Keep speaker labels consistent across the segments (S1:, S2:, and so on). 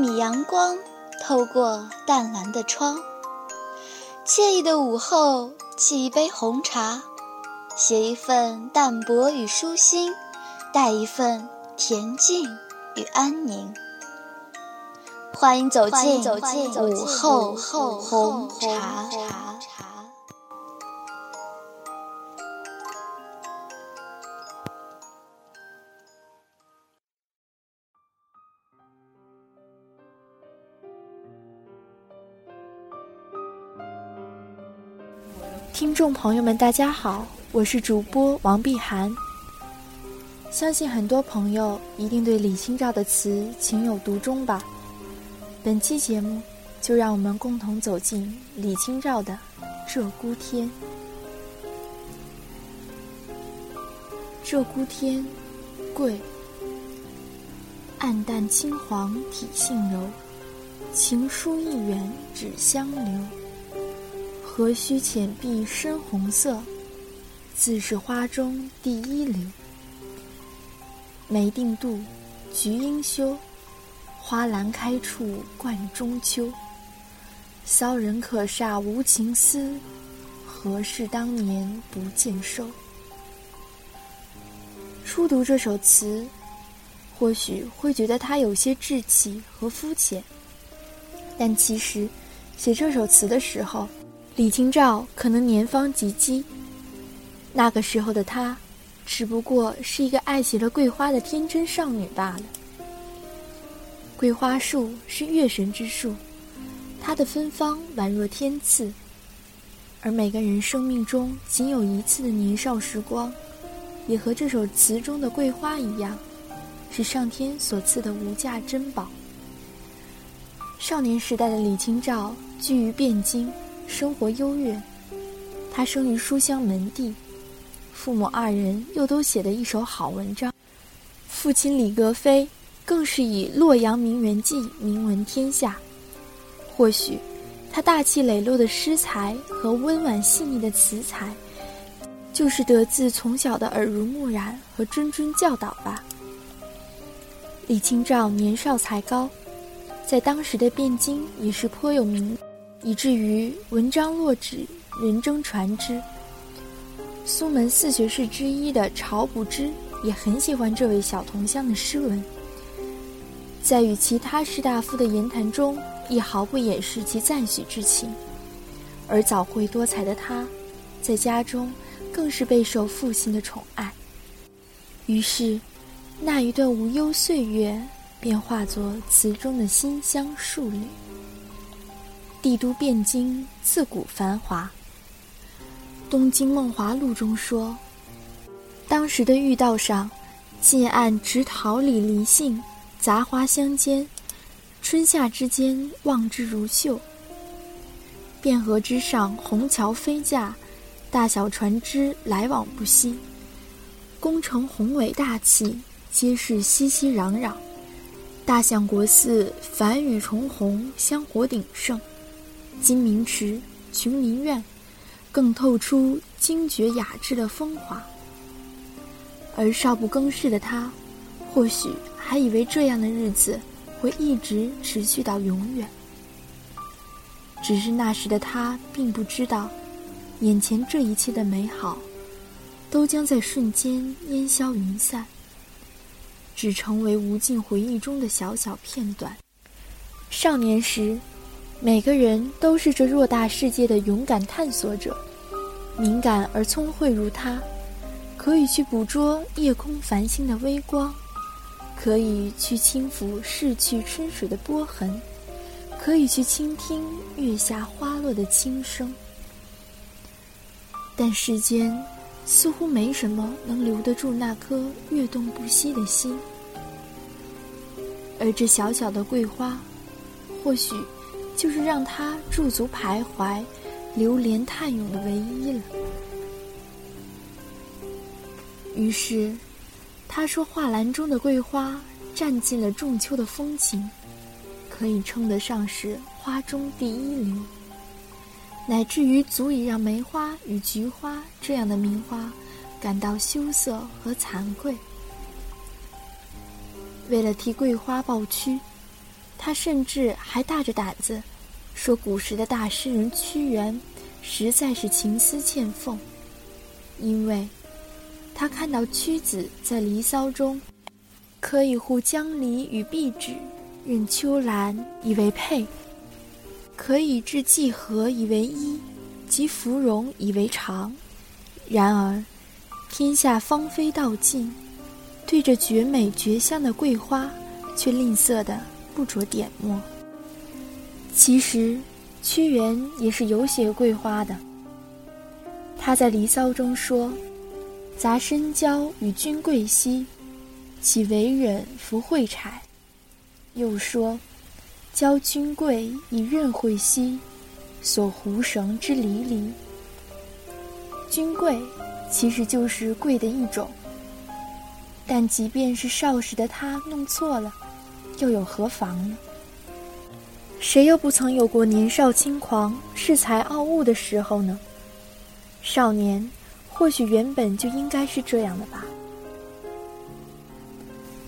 S1: 米阳光透过淡蓝的窗，惬意的午后，沏一杯红茶，写一份淡泊与舒心，带一份恬静与安宁。欢迎走进午后红茶。
S2: 众朋友们，大家好，我是主播王碧涵。相信很多朋友一定对李清照的词情有独钟吧。本期节目，就让我们共同走进李清照的《鹧鸪天》。鹧鸪天，桂。暗淡青黄体性柔，情疏意远只相留。何须浅碧深红色，自是花中第一流。梅定妒，菊应羞，花兰开处冠中秋。骚人可煞无情思，何事当年不见收？初读这首词，或许会觉得它有些稚气和肤浅，但其实写这首词的时候。李清照可能年方及笄，那个时候的她，只不过是一个爱极了桂花的天真少女罢了。桂花树是月神之树，它的芬芳宛若天赐，而每个人生命中仅有一次的年少时光，也和这首词中的桂花一样，是上天所赐的无价珍宝。少年时代的李清照居于汴京。生活优越，他生于书香门第，父母二人又都写得一手好文章。父亲李格非更是以《洛阳名园记》名闻天下。或许，他大气磊落的诗才和温婉细腻的词才，就是得自从小的耳濡目染和谆谆教导吧。李清照年少才高，在当时的汴京也是颇有名。以至于文章落纸，人争传之。苏门四学士之一的晁补之也很喜欢这位小同乡的诗文，在与其他士大夫的言谈中，亦毫不掩饰其赞许之情。而早慧多才的他，在家中更是备受父亲的宠爱。于是，那一段无忧岁月，便化作词中的馨香数缕。帝都汴京自古繁华，《东京梦华录》中说，当时的御道上，近岸植桃李梨杏，杂花相间，春夏之间望之如绣。汴河之上，虹桥飞架，大小船只来往不息，工程宏伟大气，皆是熙熙攘攘。大相国寺繁雨重虹，香火鼎盛。金明池、琼林苑，更透出精绝雅致的风华。而少不更事的他，或许还以为这样的日子会一直持续到永远。只是那时的他并不知道，眼前这一切的美好，都将在瞬间烟消云散，只成为无尽回忆中的小小片段。少年时。每个人都是这偌大世界的勇敢探索者，敏感而聪慧如他，可以去捕捉夜空繁星的微光，可以去轻抚逝去春水的波痕，可以去倾听月下花落的轻声。但世间似乎没什么能留得住那颗跃动不息的心，而这小小的桂花，或许。就是让他驻足徘徊、流连叹咏的唯一了。于是，他说：“画栏中的桂花占尽了仲秋的风情，可以称得上是花中第一流，乃至于足以让梅花与菊花这样的名花感到羞涩和惭愧。为了替桂花抱屈。”他甚至还大着胆子说，古时的大诗人屈原实在是情思欠奉，因为他看到屈子在《离骚》中“可以护江离与碧芷，任秋兰以为佩；可以制季和以为衣，及芙蓉以为裳。然而，天下芳菲道尽，对着绝美绝香的桂花，却吝啬的。”不着点墨。其实，屈原也是有写桂花的。他在《离骚》中说：“杂深交与君贵兮，岂为忍拂蕙柴？”又说：“交君贵以任惠兮，所狐绳之离离。”君贵其实就是贵的一种，但即便是少时的他弄错了。又有何妨呢？谁又不曾有过年少轻狂、恃才傲物的时候呢？少年或许原本就应该是这样的吧。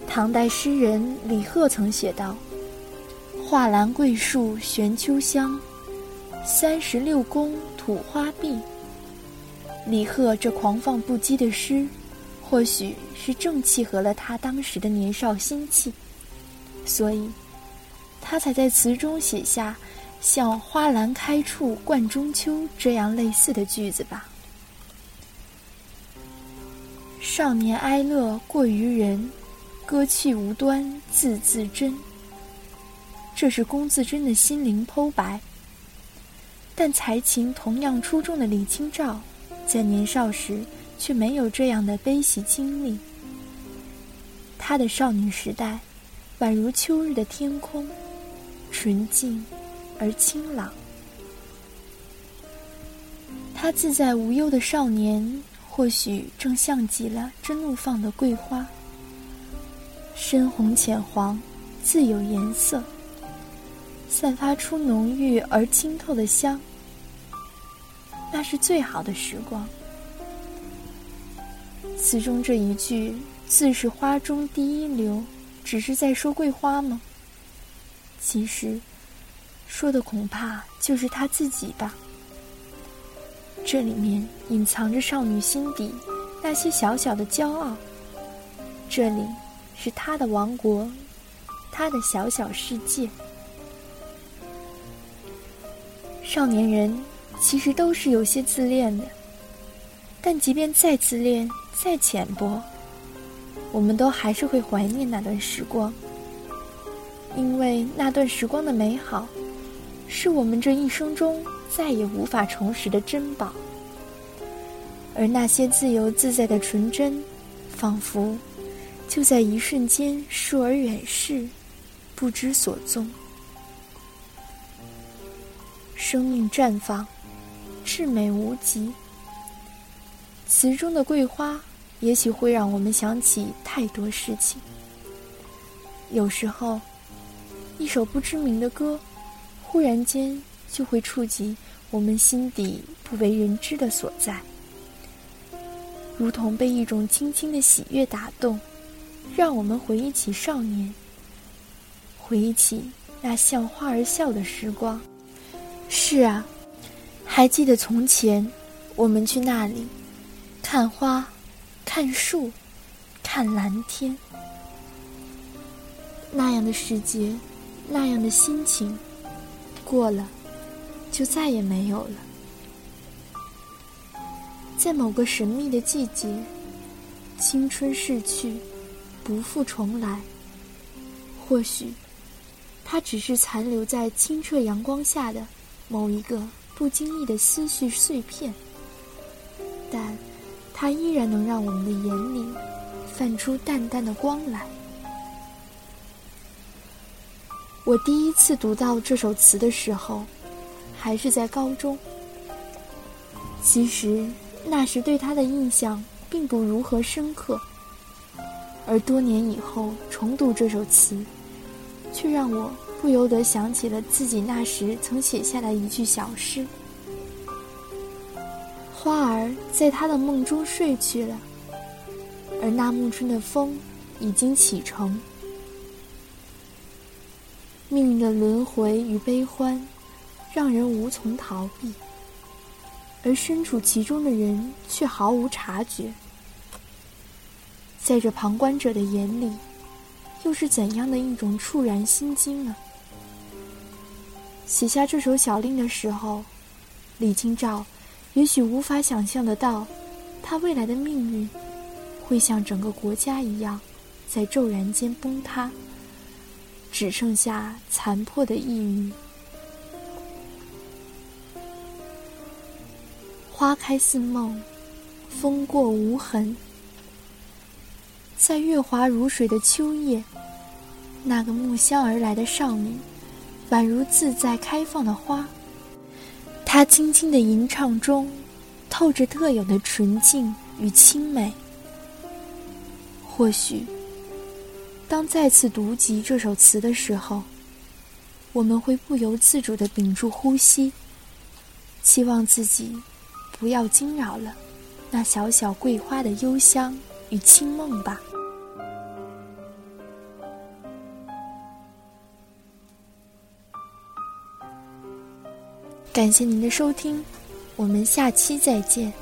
S2: 唐代诗人李贺曾写道：“画栏桂树悬秋香，三十六宫吐花碧。”李贺这狂放不羁的诗，或许是正契合了他当时的年少心气。所以，他才在词中写下像“花兰开处冠中秋”这样类似的句子吧。少年哀乐过于人，歌气无端字字真。这是龚自珍的心灵剖白。但才情同样出众的李清照，在年少时却没有这样的悲喜经历。她的少女时代。宛如秋日的天空，纯净而清朗。他自在无忧的少年，或许正像极了这怒放的桂花，深红浅黄，自有颜色，散发出浓郁而清透的香。那是最好的时光。词中这一句，自是花中第一流。只是在说桂花吗？其实，说的恐怕就是他自己吧。这里面隐藏着少女心底那些小小的骄傲。这里是他的王国，他的小小世界。少年人其实都是有些自恋的，但即便再自恋、再浅薄。我们都还是会怀念那段时光，因为那段时光的美好，是我们这一生中再也无法重拾的珍宝。而那些自由自在的纯真，仿佛就在一瞬间疏而远逝，不知所踪。生命绽放，至美无极。词中的桂花。也许会让我们想起太多事情。有时候，一首不知名的歌，忽然间就会触及我们心底不为人知的所在，如同被一种轻轻的喜悦打动，让我们回忆起少年，回忆起那像花儿笑的时光。是啊，还记得从前，我们去那里看花。看树，看蓝天，那样的世界，那样的心情，过了，就再也没有了。在某个神秘的季节，青春逝去，不复重来。或许，它只是残留在清澈阳光下的某一个不经意的思绪碎片，但。它依然能让我们的眼里泛出淡淡的光来。我第一次读到这首词的时候，还是在高中。其实那时对他的印象并不如何深刻，而多年以后重读这首词，却让我不由得想起了自己那时曾写下的一句小诗。花儿在他的梦中睡去了，而那暮春的风已经启程。命运的轮回与悲欢，让人无从逃避，而身处其中的人却毫无察觉。在这旁观者的眼里，又是怎样的一种触然心惊呢？写下这首小令的时候，李清照也许无法想象得到，他未来的命运会像整个国家一样，在骤然间崩塌，只剩下残破的一隅。花开似梦，风过无痕。在月华如水的秋夜，那个慕香而来的少女，宛如自在开放的花。她轻轻的吟唱中，透着特有的纯净与清美。或许，当再次读及这首词的时候，我们会不由自主的屏住呼吸，期望自己不要惊扰了那小小桂花的幽香与清梦吧。感谢您的收听，我们下期再见。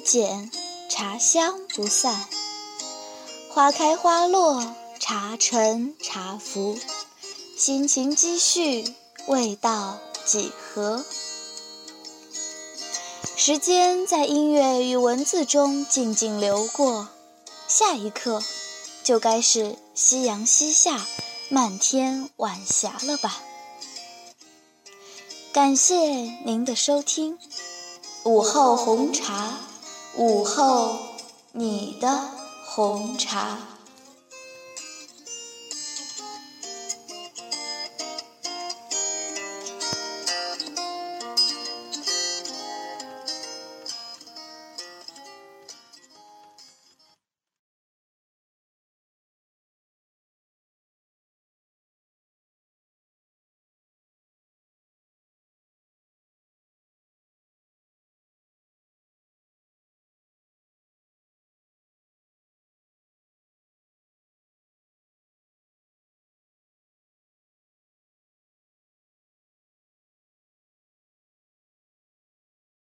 S1: 温已减，茶香不散，花开花落。茶沉茶浮，心情积蓄，味道几何？时间在音乐与文字中静静流过，下一刻就该是夕阳西下，漫天晚霞了吧？感谢您的收听，午后红茶，午后你的红茶。